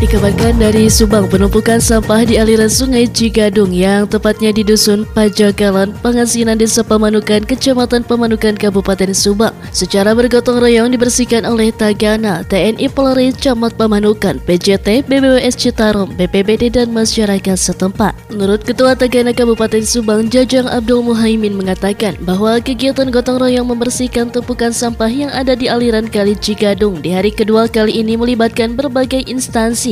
Dikabarkan dari Subang, penumpukan sampah di aliran sungai Cigadung yang tepatnya di Dusun Pajagalan, Pengasinan Desa Pemanukan, Kecamatan Pemanukan, Kabupaten Subang. Secara bergotong royong dibersihkan oleh Tagana, TNI Polri, Camat Pemanukan, PJT, BBWS Citarum, BPBD, dan masyarakat setempat. Menurut Ketua Tagana Kabupaten Subang, Jajang Abdul Muhaimin mengatakan bahwa kegiatan gotong royong membersihkan tumpukan sampah yang ada di aliran Kali Cigadung di hari kedua kali ini melibatkan berbagai instansi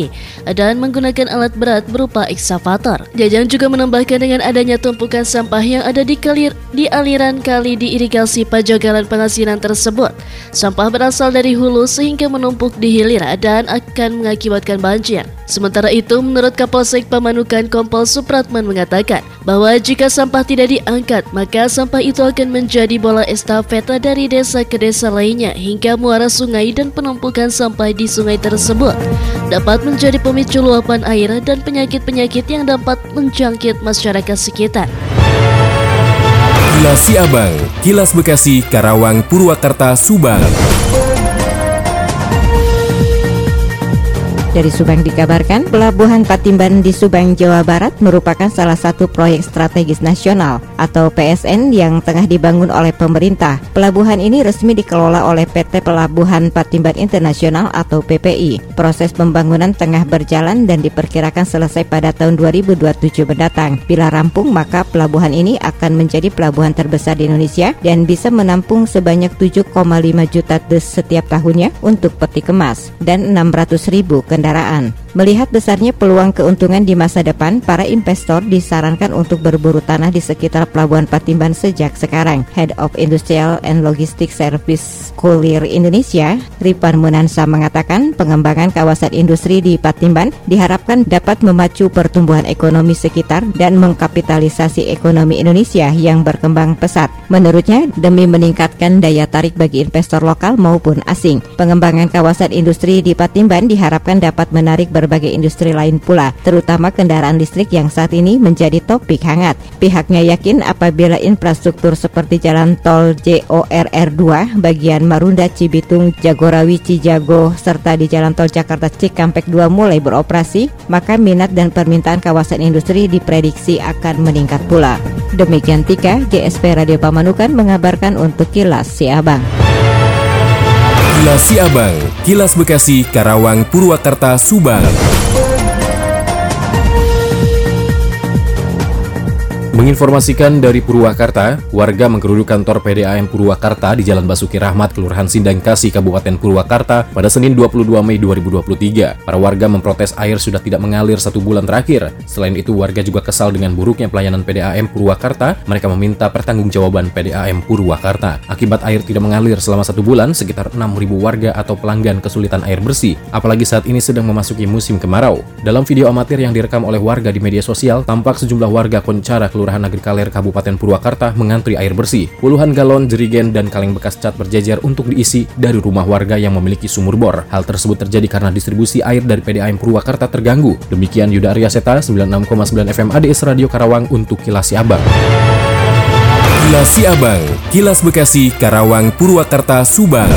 dan menggunakan alat berat berupa eksavator. Jajang juga menambahkan dengan adanya tumpukan sampah yang ada di kalir di aliran kali di irigasi pajagalan pengasinan tersebut. Sampah berasal dari hulu sehingga menumpuk di hilir dan akan mengakibatkan banjir. Sementara itu, menurut Kapolsek Pamanukan Kompol Supratman mengatakan bahwa jika sampah tidak diangkat, maka sampah itu akan menjadi bola estafet dari desa ke desa lainnya hingga muara sungai dan penumpukan sampah di sungai tersebut dapat menjadi pemicu luapan air dan penyakit-penyakit yang dapat menjangkit masyarakat sekitar. Kilas Siabang, Kilas Bekasi, Karawang, Purwakarta, Subang. Dari Subang dikabarkan, Pelabuhan Patimban di Subang, Jawa Barat merupakan salah satu proyek strategis nasional atau PSN yang tengah dibangun oleh pemerintah. Pelabuhan ini resmi dikelola oleh PT Pelabuhan Patimban Internasional atau PPI. Proses pembangunan tengah berjalan dan diperkirakan selesai pada tahun 2027 mendatang. Bila rampung, maka pelabuhan ini akan menjadi pelabuhan terbesar di Indonesia dan bisa menampung sebanyak 7,5 juta dus setiap tahunnya untuk peti kemas dan 600 ribu kendaraan kendaraan. Melihat besarnya peluang keuntungan di masa depan, para investor disarankan untuk berburu tanah di sekitar Pelabuhan Patimban sejak sekarang. Head of Industrial and Logistics Service Kulir Indonesia, Ripan Munansa mengatakan pengembangan kawasan industri di Patimban diharapkan dapat memacu pertumbuhan ekonomi sekitar dan mengkapitalisasi ekonomi Indonesia yang berkembang pesat. Menurutnya, demi meningkatkan daya tarik bagi investor lokal maupun asing, pengembangan kawasan industri di Patimban diharapkan dapat menarik berbagai industri lain pula, terutama kendaraan listrik yang saat ini menjadi topik hangat. Pihaknya yakin apabila infrastruktur seperti jalan tol JORR 2 bagian Marunda Cibitung Jagorawi Cijago serta di jalan tol Jakarta Cikampek 2 mulai beroperasi, maka minat dan permintaan kawasan industri diprediksi akan meningkat pula. Demikian Tika, GSP Radio Pamanukan mengabarkan untuk Kilas Siabang. Kilas Siabang, Kilas Bekasi, Karawang, Purwakarta, Subang. Menginformasikan dari Purwakarta, warga menggeruduk kantor PDAM Purwakarta di Jalan Basuki Rahmat, Kelurahan Sindang Kasih, Kabupaten Purwakarta pada Senin 22 Mei 2023. Para warga memprotes air sudah tidak mengalir satu bulan terakhir. Selain itu, warga juga kesal dengan buruknya pelayanan PDAM Purwakarta. Mereka meminta pertanggungjawaban PDAM Purwakarta. Akibat air tidak mengalir selama satu bulan, sekitar 6.000 warga atau pelanggan kesulitan air bersih. Apalagi saat ini sedang memasuki musim kemarau. Dalam video amatir yang direkam oleh warga di media sosial, tampak sejumlah warga Koncara Kelurahan Kelurahan Negeri Kaler, Kabupaten Purwakarta mengantri air bersih. Puluhan galon, jerigen, dan kaleng bekas cat berjejer untuk diisi dari rumah warga yang memiliki sumur bor. Hal tersebut terjadi karena distribusi air dari PDAM Purwakarta terganggu. Demikian Yuda Arya Seta, 96,9 FM ADS Radio Karawang untuk Kilas Siabang. Kilas Siabang, Kilas Bekasi, Karawang, Purwakarta, Subang.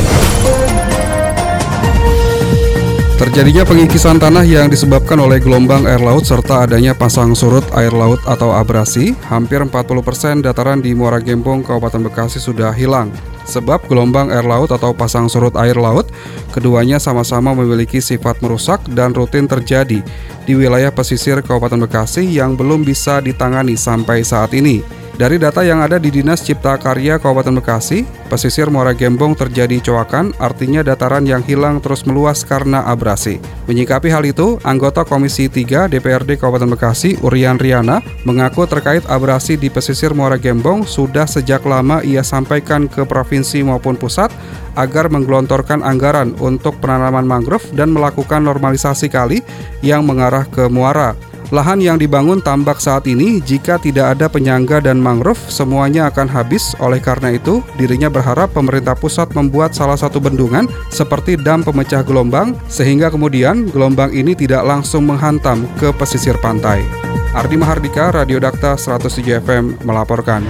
Terjadinya pengikisan tanah yang disebabkan oleh gelombang air laut serta adanya pasang surut air laut atau abrasi, hampir 40% dataran di Muara Gembong, Kabupaten Bekasi sudah hilang. Sebab gelombang air laut atau pasang surut air laut, keduanya sama-sama memiliki sifat merusak dan rutin terjadi di wilayah pesisir Kabupaten Bekasi yang belum bisa ditangani sampai saat ini. Dari data yang ada di Dinas Cipta Karya Kabupaten Bekasi, pesisir Muara Gembong terjadi coakan, artinya dataran yang hilang terus meluas karena abrasi. Menyikapi hal itu, anggota Komisi 3 DPRD Kabupaten Bekasi, Urian Riana, mengaku terkait abrasi di pesisir Muara Gembong sudah sejak lama ia sampaikan ke provinsi maupun pusat agar menggelontorkan anggaran untuk penanaman mangrove dan melakukan normalisasi kali yang mengarah ke muara. Lahan yang dibangun tambak saat ini jika tidak ada penyangga dan mangrove semuanya akan habis. Oleh karena itu, dirinya berharap pemerintah pusat membuat salah satu bendungan seperti dam pemecah gelombang sehingga kemudian gelombang ini tidak langsung menghantam ke pesisir pantai. Ardi Mahardika, Radio Dakta 107 FM melaporkan.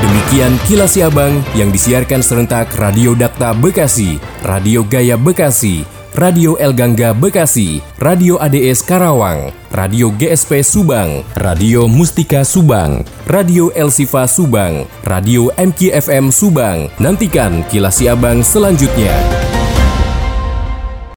Demikian kilas Abang yang disiarkan serentak Radio Dakta Bekasi, Radio Gaya Bekasi, Radio El Gangga Bekasi, Radio ADS Karawang, Radio GSP Subang, Radio Mustika Subang, Radio El Sifa Subang, Radio MKFM Subang. Nantikan kilas Abang selanjutnya.